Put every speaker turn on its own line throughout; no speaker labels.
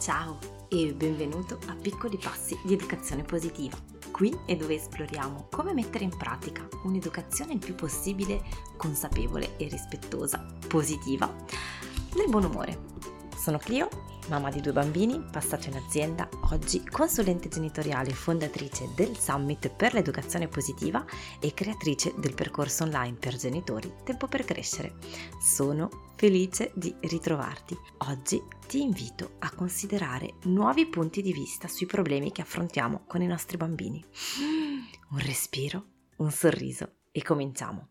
Ciao e benvenuto a Piccoli Passi di Educazione Positiva. Qui è dove esploriamo come mettere in pratica un'educazione il più possibile consapevole e rispettosa, positiva, nel buon umore. Sono Clio mamma di due bambini, passata in azienda, oggi consulente genitoriale fondatrice del Summit per l'educazione positiva e creatrice del percorso online per genitori Tempo per crescere. Sono felice di ritrovarti. Oggi ti invito a considerare nuovi punti di vista sui problemi che affrontiamo con i nostri bambini. Un respiro, un sorriso e cominciamo.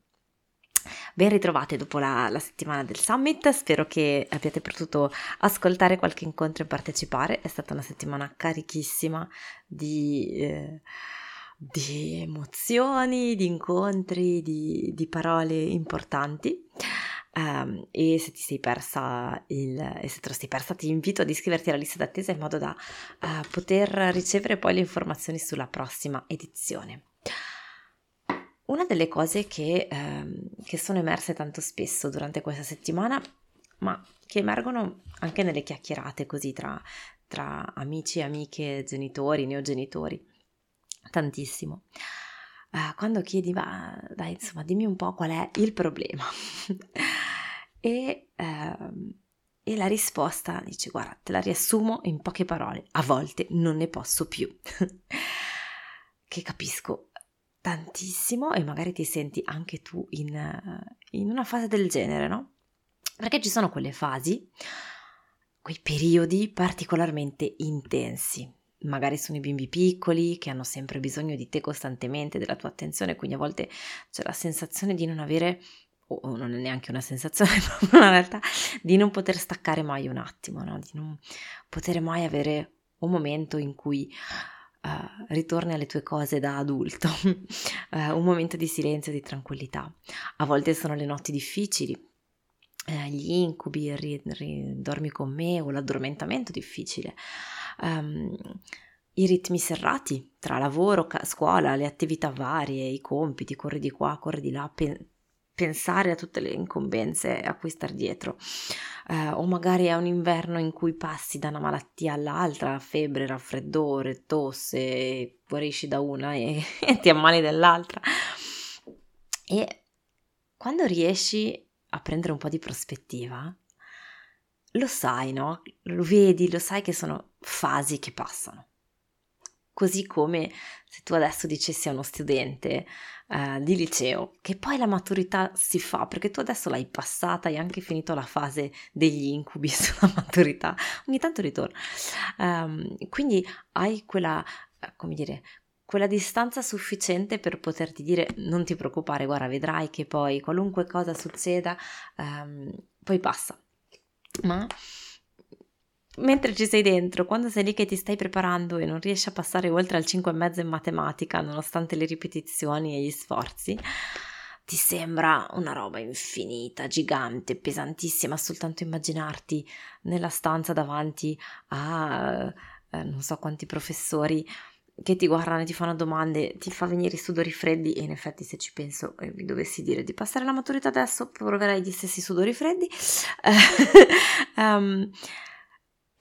Ben ritrovate dopo la, la, settimana del summit, spero che abbiate potuto ascoltare qualche incontro e partecipare, è stata una settimana carichissima di, eh, di emozioni, di incontri, di, di parole importanti. Um, e se ti sei persa il, e se te lo sei persa ti invito ad iscriverti alla lista d'attesa in modo da uh, poter ricevere poi le informazioni sulla prossima edizione. Una delle cose che, ehm, che sono emerse tanto spesso durante questa settimana, ma che emergono anche nelle chiacchierate così tra, tra amici, amiche, genitori, neogenitori, tantissimo. Uh, quando chiedi, ma dai, insomma, dimmi un po' qual è il problema. e, uh, e, la risposta dice, guarda, te la riassumo in poche parole, a volte non ne posso più. che capisco tantissimo e magari ti senti anche tu in, in una fase del genere, no? Perché ci sono quelle fasi, quei periodi particolarmente intensi. Magari sono i bimbi piccoli che hanno sempre bisogno di te costantemente, della tua attenzione, quindi a volte c'è la sensazione di non avere, o non è neanche una sensazione, ma in realtà di non poter staccare mai un attimo, no? di non poter mai avere un momento in cui uh, ritorni alle tue cose da adulto, uh, un momento di silenzio e di tranquillità. A volte sono le notti difficili, uh, gli incubi, ri, ri, dormi con me o l'addormentamento difficile. Um, i ritmi serrati tra lavoro, scuola, le attività varie, i compiti, corri di qua, corri di là, pen- pensare a tutte le incombenze a cui star dietro. Eh, o magari è un inverno in cui passi da una malattia all'altra, febbre, raffreddore, tosse, guarisci da una e, e ti ammali dell'altra. E quando riesci a prendere un po' di prospettiva, lo sai, no? Lo vedi, lo sai che sono fasi che passano. Così come se tu adesso dicessi a uno studente eh, di liceo che poi la maturità si fa, perché tu adesso l'hai passata, hai anche finito la fase degli incubi sulla maturità, ogni tanto ritorna. Um, quindi hai quella, eh, come dire, quella distanza sufficiente per poterti dire non ti preoccupare, guarda, vedrai che poi qualunque cosa succeda, um, poi passa. Ma mentre ci sei dentro, quando sei lì che ti stai preparando e non riesci a passare oltre al 5,5 in matematica, nonostante le ripetizioni e gli sforzi, ti sembra una roba infinita, gigante, pesantissima, soltanto immaginarti nella stanza davanti a eh, non so quanti professori che ti guardano e ti fanno domande, ti fa venire i sudori freddi e in effetti se ci penso e mi dovessi dire di passare la maturità adesso proverei gli stessi sudori freddi. um,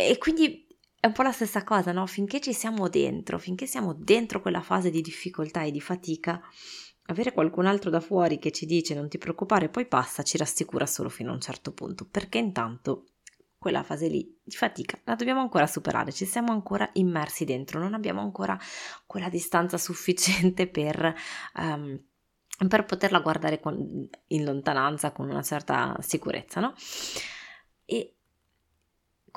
E quindi è un po' la stessa cosa, no? Finché ci siamo dentro, finché siamo dentro quella fase di difficoltà e di fatica, avere qualcun altro da fuori che ci dice non ti preoccupare, poi passa, ci rassicura solo fino a un certo punto, perché intanto quella fase lì di fatica la dobbiamo ancora superare, ci siamo ancora immersi dentro, non abbiamo ancora quella distanza sufficiente per, um, per poterla guardare con, in lontananza con una certa sicurezza, no? E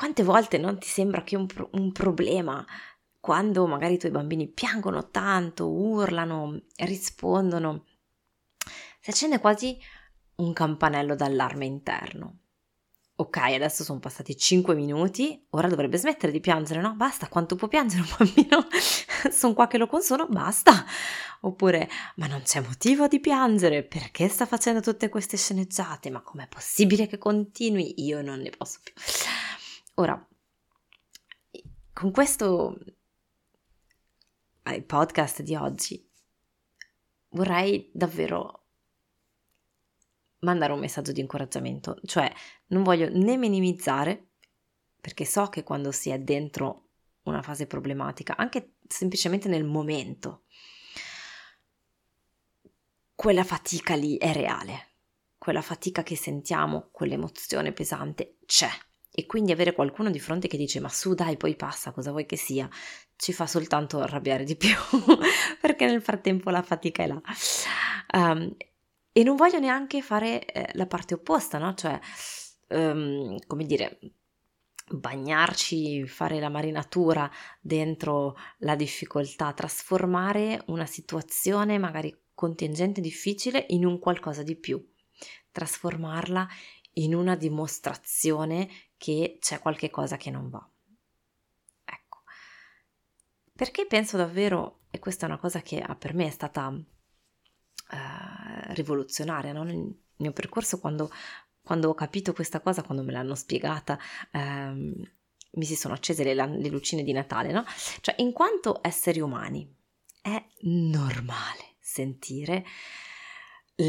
quante volte non ti sembra che un, pro- un problema quando magari i tuoi bambini piangono tanto, urlano, rispondono, si accende quasi un campanello d'allarme interno. Ok, adesso sono passati 5 minuti, ora dovrebbe smettere di piangere, no? Basta, quanto può piangere un bambino? sono qua che lo consono, basta. Oppure, ma non c'è motivo di piangere, perché sta facendo tutte queste sceneggiate? Ma com'è possibile che continui? Io non ne posso più. Ora, con questo eh, podcast di oggi vorrei davvero mandare un messaggio di incoraggiamento, cioè non voglio né minimizzare perché so che quando si è dentro una fase problematica, anche semplicemente nel momento, quella fatica lì è reale, quella fatica che sentiamo, quell'emozione pesante c'è. E quindi avere qualcuno di fronte che dice ma su dai poi passa, cosa vuoi che sia, ci fa soltanto arrabbiare di più, perché nel frattempo la fatica è là. Um, e non voglio neanche fare eh, la parte opposta, no? Cioè, um, come dire, bagnarci, fare la marinatura dentro la difficoltà, trasformare una situazione magari contingente difficile in un qualcosa di più, trasformarla in una dimostrazione che c'è qualche cosa che non va. Ecco, perché penso davvero, e questa è una cosa che per me è stata uh, rivoluzionaria no? nel mio percorso quando quando ho capito questa cosa, quando me l'hanno spiegata, ehm, mi si sono accese le, le lucine di Natale, no? Cioè, in quanto esseri umani, è normale sentire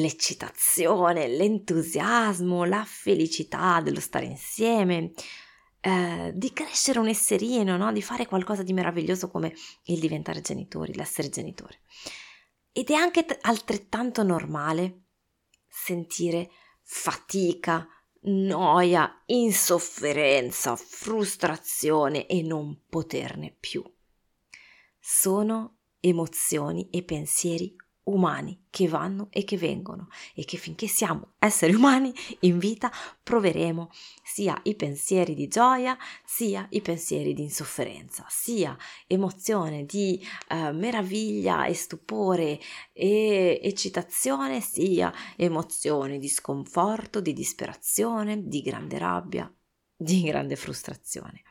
l'eccitazione, l'entusiasmo, la felicità dello stare insieme, eh, di crescere un esserino, no? di fare qualcosa di meraviglioso come il diventare genitori, l'essere genitori. Ed è anche t- altrettanto normale sentire fatica, noia, insofferenza, frustrazione e non poterne più. Sono emozioni e pensieri umani che vanno e che vengono e che finché siamo esseri umani in vita proveremo sia i pensieri di gioia sia i pensieri di insofferenza, sia emozione di eh, meraviglia e stupore e eccitazione, sia emozioni di sconforto, di disperazione, di grande rabbia, di grande frustrazione.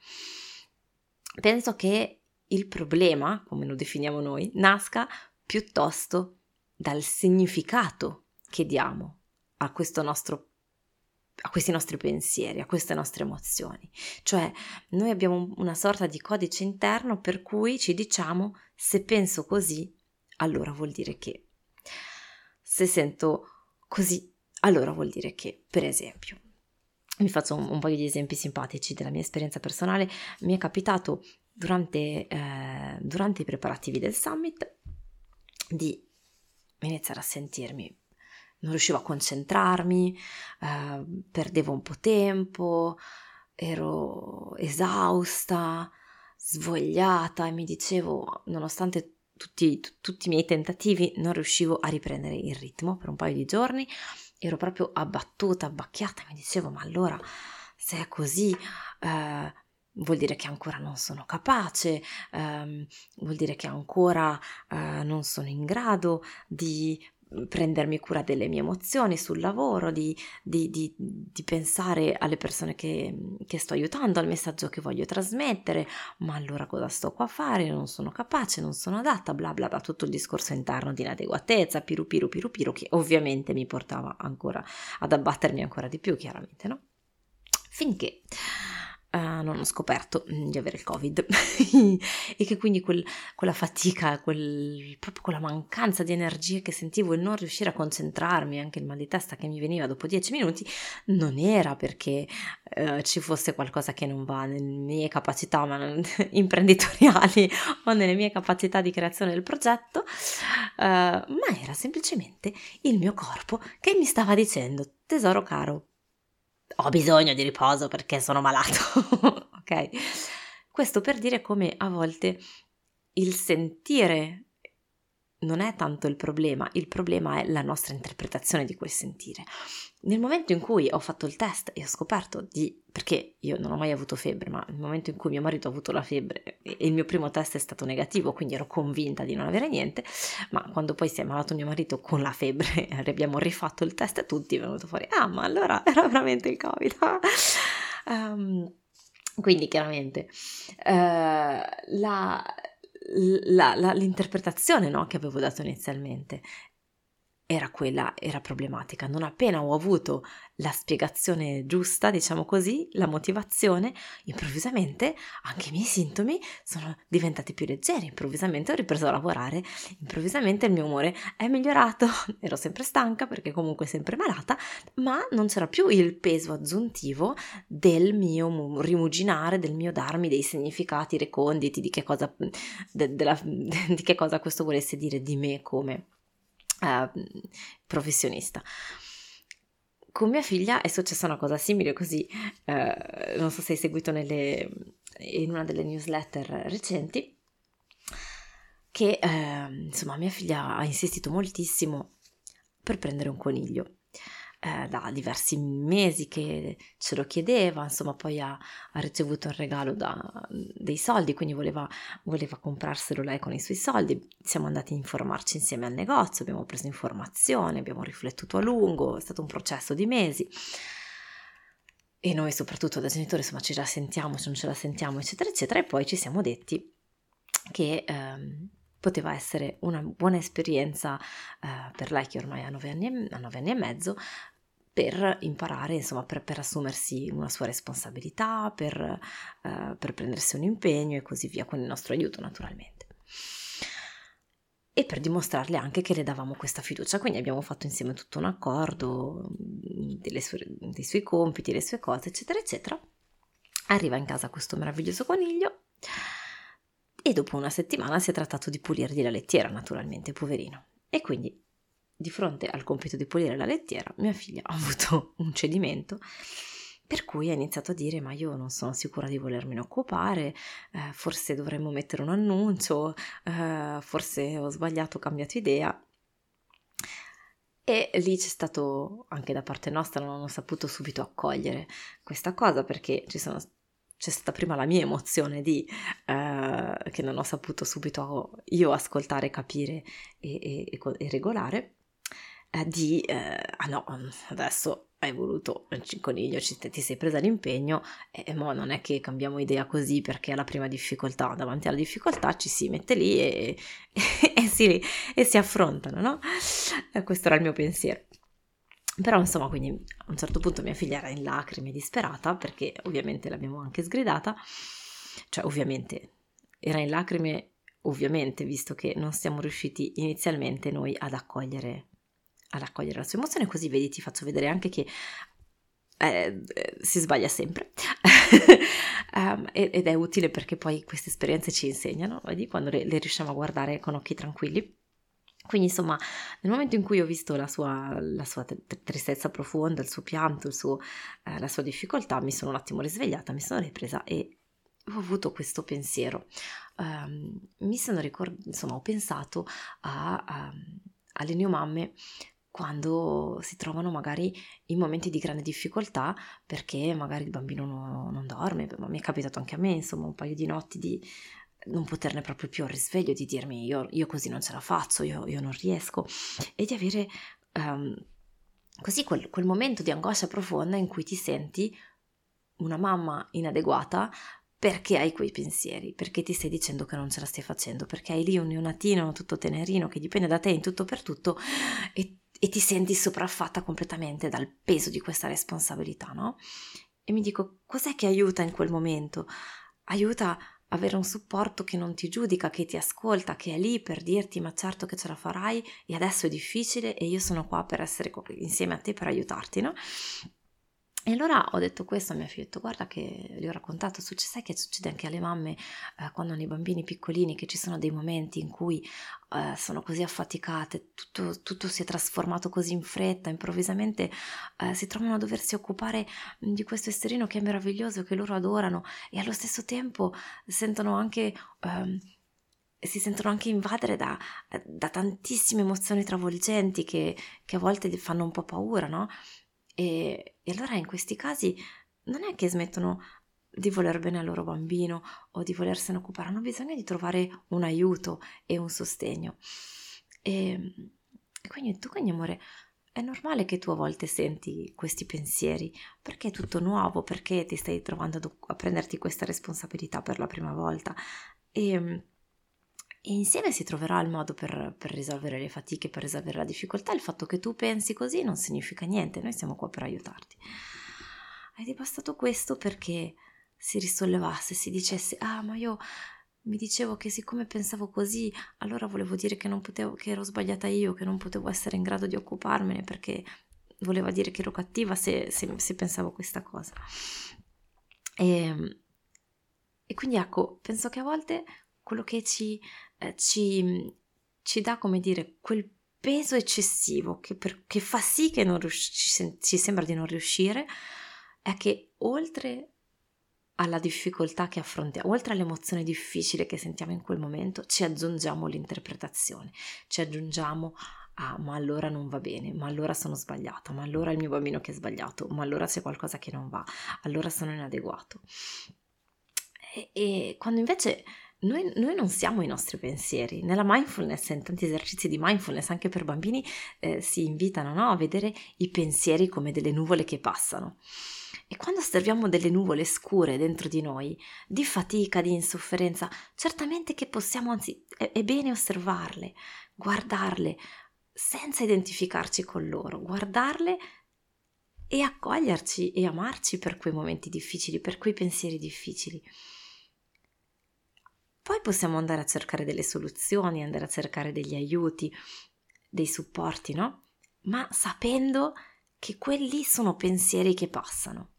Penso che il problema, come lo definiamo noi, nasca piuttosto dal significato che diamo a nostro a questi nostri pensieri, a queste nostre emozioni. Cioè, noi abbiamo una sorta di codice interno per cui ci diciamo se penso così, allora vuol dire che. Se sento così, allora vuol dire che, per esempio, vi faccio un, un paio di esempi simpatici della mia esperienza personale. Mi è capitato durante, eh, durante i preparativi del summit di iniziare a sentirmi, non riuscivo a concentrarmi, eh, perdevo un po' tempo, ero esausta, svogliata e mi dicevo, nonostante tutti, t- tutti, i miei tentativi, non riuscivo a riprendere il ritmo per un paio di giorni, ero proprio abbattuta, abbacchiata, mi dicevo, ma allora se è così... Eh, vuol dire che ancora non sono capace, ehm, vuol dire che ancora eh, non sono in grado di prendermi cura delle mie emozioni sul lavoro, di, di, di, di pensare alle persone che, che, sto aiutando, al messaggio che voglio trasmettere, ma allora cosa sto qua a fare? Non sono capace, non sono adatta, bla bla bla, tutto il discorso interno di inadeguatezza, piru piru piru piru, che ovviamente mi portava ancora ad abbattermi ancora di più, chiaramente, no? Finché Uh, non ho scoperto mm, di avere il covid. E che quindi quel, quella fatica, quel, proprio quella mancanza di energie che sentivo, il non riuscire a concentrarmi, anche il mal di testa che mi veniva dopo dieci minuti, non era perché uh, ci fosse qualcosa che non va nelle mie capacità non, imprenditoriali o nelle mie capacità di creazione del progetto, uh, ma era semplicemente il mio corpo che mi stava dicendo tesoro caro ho bisogno di riposo perché sono malato, ok? Questo per dire come a volte il sentire non è tanto il problema, il problema è la nostra interpretazione di quel sentire. Nel momento in cui ho fatto il test e ho scoperto di... perché io non ho mai avuto febbre, ma nel momento in cui mio marito ha avuto la febbre e il mio primo test è stato negativo, quindi ero convinta di non avere niente, ma quando poi si è malato mio marito con la febbre e abbiamo rifatto il test tutti è venuto fuori, ah ma allora era veramente il covid. um, quindi chiaramente uh, la, la, la, l'interpretazione no, che avevo dato inizialmente era quella, era problematica. Non appena ho avuto la spiegazione giusta, diciamo così, la motivazione, improvvisamente anche i miei sintomi sono diventati più leggeri, improvvisamente ho ripreso a lavorare, improvvisamente il mio umore è migliorato, ero sempre stanca perché comunque sempre malata, ma non c'era più il peso aggiuntivo del mio rimuginare, del mio darmi dei significati reconditi di che cosa, de, de la, di che cosa questo volesse dire di me come uh, professionista. Con mia figlia è successa una cosa simile così, uh, non so se hai seguito nelle, in una delle newsletter recenti, che uh, insomma mia figlia ha insistito moltissimo per prendere un coniglio eh, da diversi mesi che ce lo chiedeva, insomma poi ha, ha ricevuto in regalo da, dei soldi, quindi voleva, voleva comprarselo lei con i suoi soldi. Siamo andati a informarci insieme al negozio, abbiamo preso informazioni, abbiamo riflettuto a lungo, è stato un processo di mesi. E noi soprattutto da genitori insomma ce la sentiamo, se non ce la sentiamo eccetera eccetera e poi ci siamo detti che ehm, poteva essere una buona esperienza eh, per lei che ormai ha nove anni, anni e mezzo per imparare, insomma, per, per, assumersi una sua responsabilità, per, uh, per prendersi un impegno e così via, con il nostro aiuto naturalmente. E per dimostrarle anche che le davamo questa fiducia, quindi abbiamo fatto insieme tutto un accordo mm, sue, dei suoi compiti, le sue cose, eccetera, eccetera. Arriva in casa questo meraviglioso coniglio e dopo una settimana si è trattato di pulirgli la lettiera, naturalmente, poverino. E quindi di fronte al compito di pulire la lettiera, mia figlia ha avuto un cedimento per cui ha iniziato a dire ma io non sono sicura di volermene occupare, eh, forse dovremmo mettere un annuncio, eh, forse ho sbagliato, ho cambiato idea. E lì c'è stato, anche da parte nostra, non ho saputo subito accogliere questa cosa perché sono, c'è stata prima la mia emozione di, eh, che non ho saputo subito io ascoltare, capire e, e, e regolare di eh, ah no, adesso hai voluto il coniglio, ti sei presa l'impegno e, mo non è che cambiamo idea così perché alla prima difficoltà, davanti alla difficoltà ci si mette lì e, e, e si, e si affrontano, no? Eh, questo era il mio pensiero. Però insomma, quindi a un certo punto mia figlia era in lacrime, disperata, perché ovviamente l'abbiamo anche sgridata, cioè ovviamente era in lacrime, ovviamente, visto che non siamo riusciti inizialmente noi ad accogliere ad accogliere la sua emozione, così vedi, ti faccio vedere anche che eh, eh si sbaglia sempre um, ed è utile perché poi queste esperienze ci insegnano, vedi, quando le, le, riusciamo a guardare con occhi tranquilli. Quindi insomma, nel momento in cui ho visto la sua, la sua tristezza profonda, il suo pianto, il suo, eh, la sua difficoltà, mi sono un attimo risvegliata, mi sono ripresa e ho avuto questo pensiero. Um, mi sono ricordato, insomma, ho pensato a, a, alle neomamme quando si trovano magari in momenti di grande difficoltà perché magari il bambino no, non dorme, ma mi è capitato anche a me, insomma, un paio di notti di non poterne proprio più al risveglio, di dirmi io, io così non ce la faccio, io, io non riesco, e di avere um, così quel, quel momento di angoscia profonda in cui ti senti una mamma inadeguata perché hai quei pensieri, perché ti stai dicendo che non ce la stai facendo, perché hai lì un neonatino tutto tenerino che dipende da te in tutto per tutto e e ti senti sopraffatta completamente dal peso di questa responsabilità, no? E mi dico, cos'è che aiuta in quel momento? Aiuta avere un supporto che non ti giudica, che ti ascolta, che è lì per dirti ma certo che ce la farai e adesso è difficile e io sono qua per essere insieme a te per aiutarti, no? E allora ho detto questo a mia figlia, guarda che gli ho raccontato, sai che succede anche alle mamme eh, quando hanno i bambini piccolini, che ci sono dei momenti in cui eh, sono così affaticate, tutto, tutto, si è trasformato così in fretta, improvvisamente eh, si trovano a doversi occupare di questo esterino che è meraviglioso, che loro adorano e allo stesso tempo sentono anche... Ehm, si sentono anche invadere da, da tantissime emozioni travolgenti che, che a volte fanno un po' paura, no? E, e allora in questi casi non è che smettono di voler bene al loro bambino o di volersene occupare, hanno bisogno di trovare un aiuto e un sostegno. E, e quindi tu, quindi amore, è normale che tu a volte senti questi pensieri, perché è tutto nuovo, perché ti stai trovando a prenderti questa responsabilità per la prima volta. E, e insieme si troverà il modo per, per, risolvere le fatiche, per risolvere la difficoltà. Il fatto che tu pensi così non significa niente, noi siamo qua per aiutarti. Ed è bastato questo perché si risollevasse, si dicesse, ah ma io mi dicevo che siccome pensavo così, allora volevo dire che potevo, che ero sbagliata io, che non potevo essere in grado di occuparmene perché voleva dire che ero cattiva se, se, se pensavo questa cosa. E, ehm, e, quindi ecco, penso che a volte quello che ci, ci, ci dà, come dire, quel peso eccessivo che, per, che fa sì che riusci, ci, ci sembra di non riuscire, è che oltre alla difficoltà che affrontiamo, oltre all'emozione difficile che sentiamo in quel momento, ci aggiungiamo l'interpretazione, ci aggiungiamo ah, ma allora non va bene, ma allora sono sbagliata, ma allora è il mio bambino che è sbagliato, ma allora c'è qualcosa che non va, allora sono inadeguato. E, e quando invece noi, noi, non siamo i nostri pensieri. Nella mindfulness, in tanti esercizi di mindfulness, anche per bambini, eh, si invitano no? a vedere i pensieri come delle nuvole che passano. E quando osserviamo delle nuvole scure dentro di noi, di fatica, di insofferenza, certamente che possiamo, anzi, è, è bene osservarle, guardarle, senza identificarci con loro, guardarle e accoglierci e amarci per quei momenti difficili, per quei pensieri difficili. Poi possiamo andare a cercare delle soluzioni, andare a cercare degli aiuti, dei supporti, no? Ma sapendo che quelli sono pensieri che passano.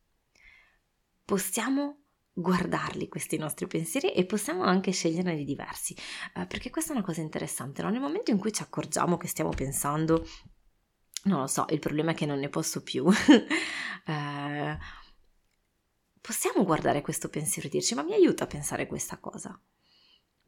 Possiamo guardarli questi nostri pensieri e possiamo anche sceglierne di diversi, eh, perché questa è una cosa interessante, no? nel momento in cui ci accorgiamo che stiamo pensando, non lo so, il problema è che non ne posso più, eh, possiamo guardare questo pensiero e dirci ma mi aiuta a pensare questa cosa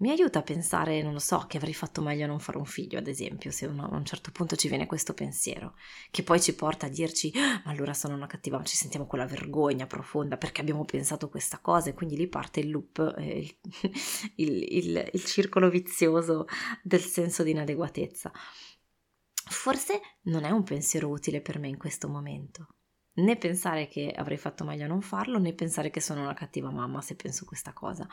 mi aiuta a pensare, non lo so, che avrei fatto meglio a non fare un figlio, ad esempio, se uno, a un certo punto ci viene questo pensiero, che poi ci porta a dirci, ah, ma allora sono una cattiva, ci sentiamo quella vergogna profonda perché abbiamo pensato questa cosa e quindi lì parte il loop, eh, il, il, il, il circolo vizioso del senso di inadeguatezza. Forse non è un pensiero utile per me in questo momento. Né pensare che avrei fatto meglio a non farlo, né pensare che sono una cattiva mamma se penso questa cosa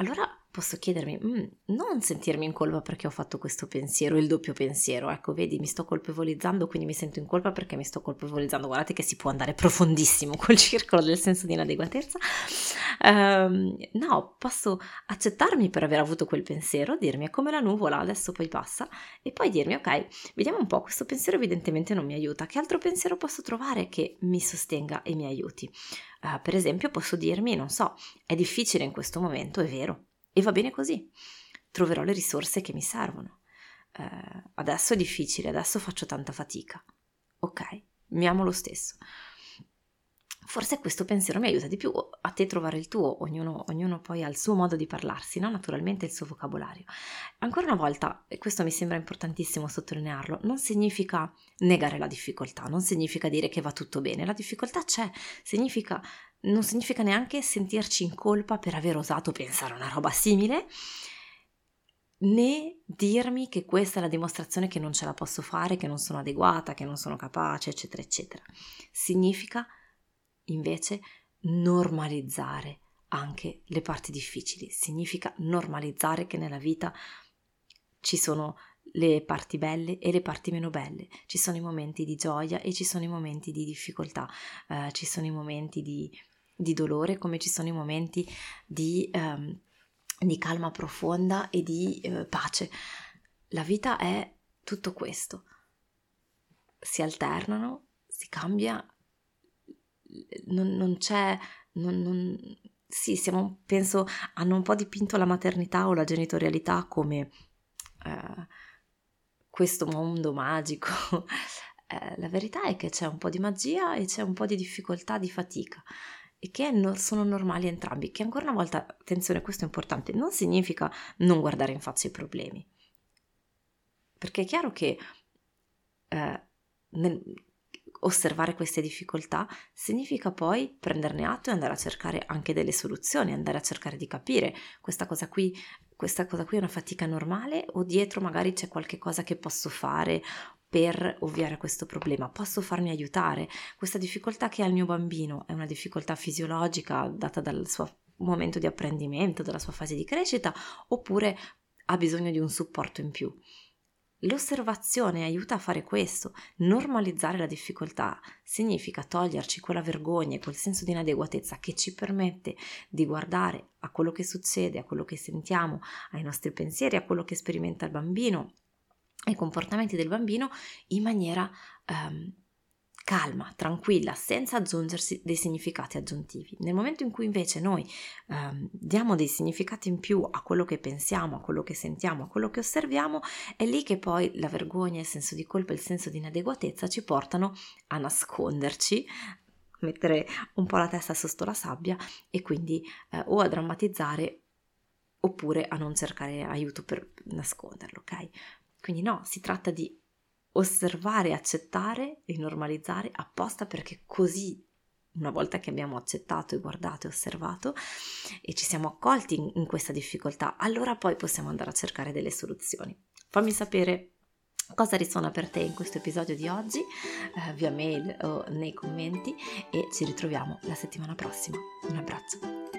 allora posso chiedermi, mm, non sentirmi in colpa perché ho fatto questo pensiero, il doppio pensiero, ecco, vedi, mi sto colpevolizzando, quindi mi sento in colpa perché mi sto colpevolizzando. Guardate che si può andare profondissimo col circolo del senso di inadeguatezza. Um, no, posso accettarmi per aver avuto quel pensiero, dirmi è come la nuvola, adesso poi passa, e poi dirmi, ok, vediamo un po', questo pensiero evidentemente non mi aiuta, che altro pensiero posso trovare che mi sostenga e mi aiuti? Uh, per esempio, posso dirmi, non so, è difficile in questo momento, è vero, e va bene così. Troverò le risorse che mi servono. Uh, adesso è difficile, adesso faccio tanta fatica. Ok, mi amo lo stesso. Forse questo pensiero mi aiuta di più a te trovare il tuo, ognuno, ognuno poi ha il suo modo di parlarsi, no? naturalmente il suo vocabolario. Ancora una volta, e questo mi sembra importantissimo sottolinearlo, non significa negare la difficoltà, non significa dire che va tutto bene, la difficoltà c'è, significa, non significa neanche sentirci in colpa per aver osato pensare una roba simile, né dirmi che questa è la dimostrazione che non ce la posso fare, che non sono adeguata, che non sono capace, eccetera, eccetera. Significa invece normalizzare anche le parti difficili, significa normalizzare che nella vita ci sono le parti belle e le parti meno belle, ci sono i momenti di gioia e ci sono i momenti di difficoltà, eh, ci sono i momenti di, di, dolore come ci sono i momenti di, ehm, di calma profonda e di eh, pace. La vita è tutto questo, si alternano, si cambia non, non c'è, non, non, sì, siamo, penso, hanno un po' dipinto la maternità o la genitorialità come eh, questo mondo magico. eh, la verità è che c'è un po' di magia e c'è un po' di difficoltà, di fatica e che no, sono normali entrambi, che ancora una volta, attenzione, questo è importante, non significa non guardare in faccia i problemi. Perché è chiaro che eh, nel, osservare queste difficoltà significa poi prenderne atto e andare a cercare anche delle soluzioni, andare a cercare di capire questa cosa qui, questa cosa qui è una fatica normale o dietro magari c'è qualche cosa che posso fare per ovviare a questo problema, posso farmi aiutare. Questa difficoltà che ha il mio bambino è una difficoltà fisiologica data dal suo momento di apprendimento, dalla sua fase di crescita, oppure ha bisogno di un supporto in più. L'osservazione aiuta a fare questo, normalizzare la difficoltà. Significa toglierci quella vergogna e quel senso di inadeguatezza che ci permette di guardare a quello che succede, a quello che sentiamo, ai nostri pensieri, a quello che sperimenta il bambino, ai comportamenti del bambino in maniera um, calma, tranquilla, senza aggiungersi dei significati aggiuntivi. Nel momento in cui invece noi ehm, diamo dei significati in più a quello che pensiamo, a quello che sentiamo, a quello che osserviamo, è lì che poi la vergogna, il senso di colpa, il senso di inadeguatezza ci portano a nasconderci mettere un po' la testa sotto la sabbia e quindi eh, o a drammatizzare oppure a non cercare aiuto per nasconderlo, ok? Quindi no, si tratta di osservare, accettare e normalizzare apposta perché così una volta che abbiamo accettato e guardato e osservato e ci siamo accolti in, in, questa difficoltà, allora poi possiamo andare a cercare delle soluzioni. Fammi sapere cosa risuona per te in questo episodio di oggi eh, via mail o nei commenti e ci ritroviamo la settimana prossima. Un abbraccio.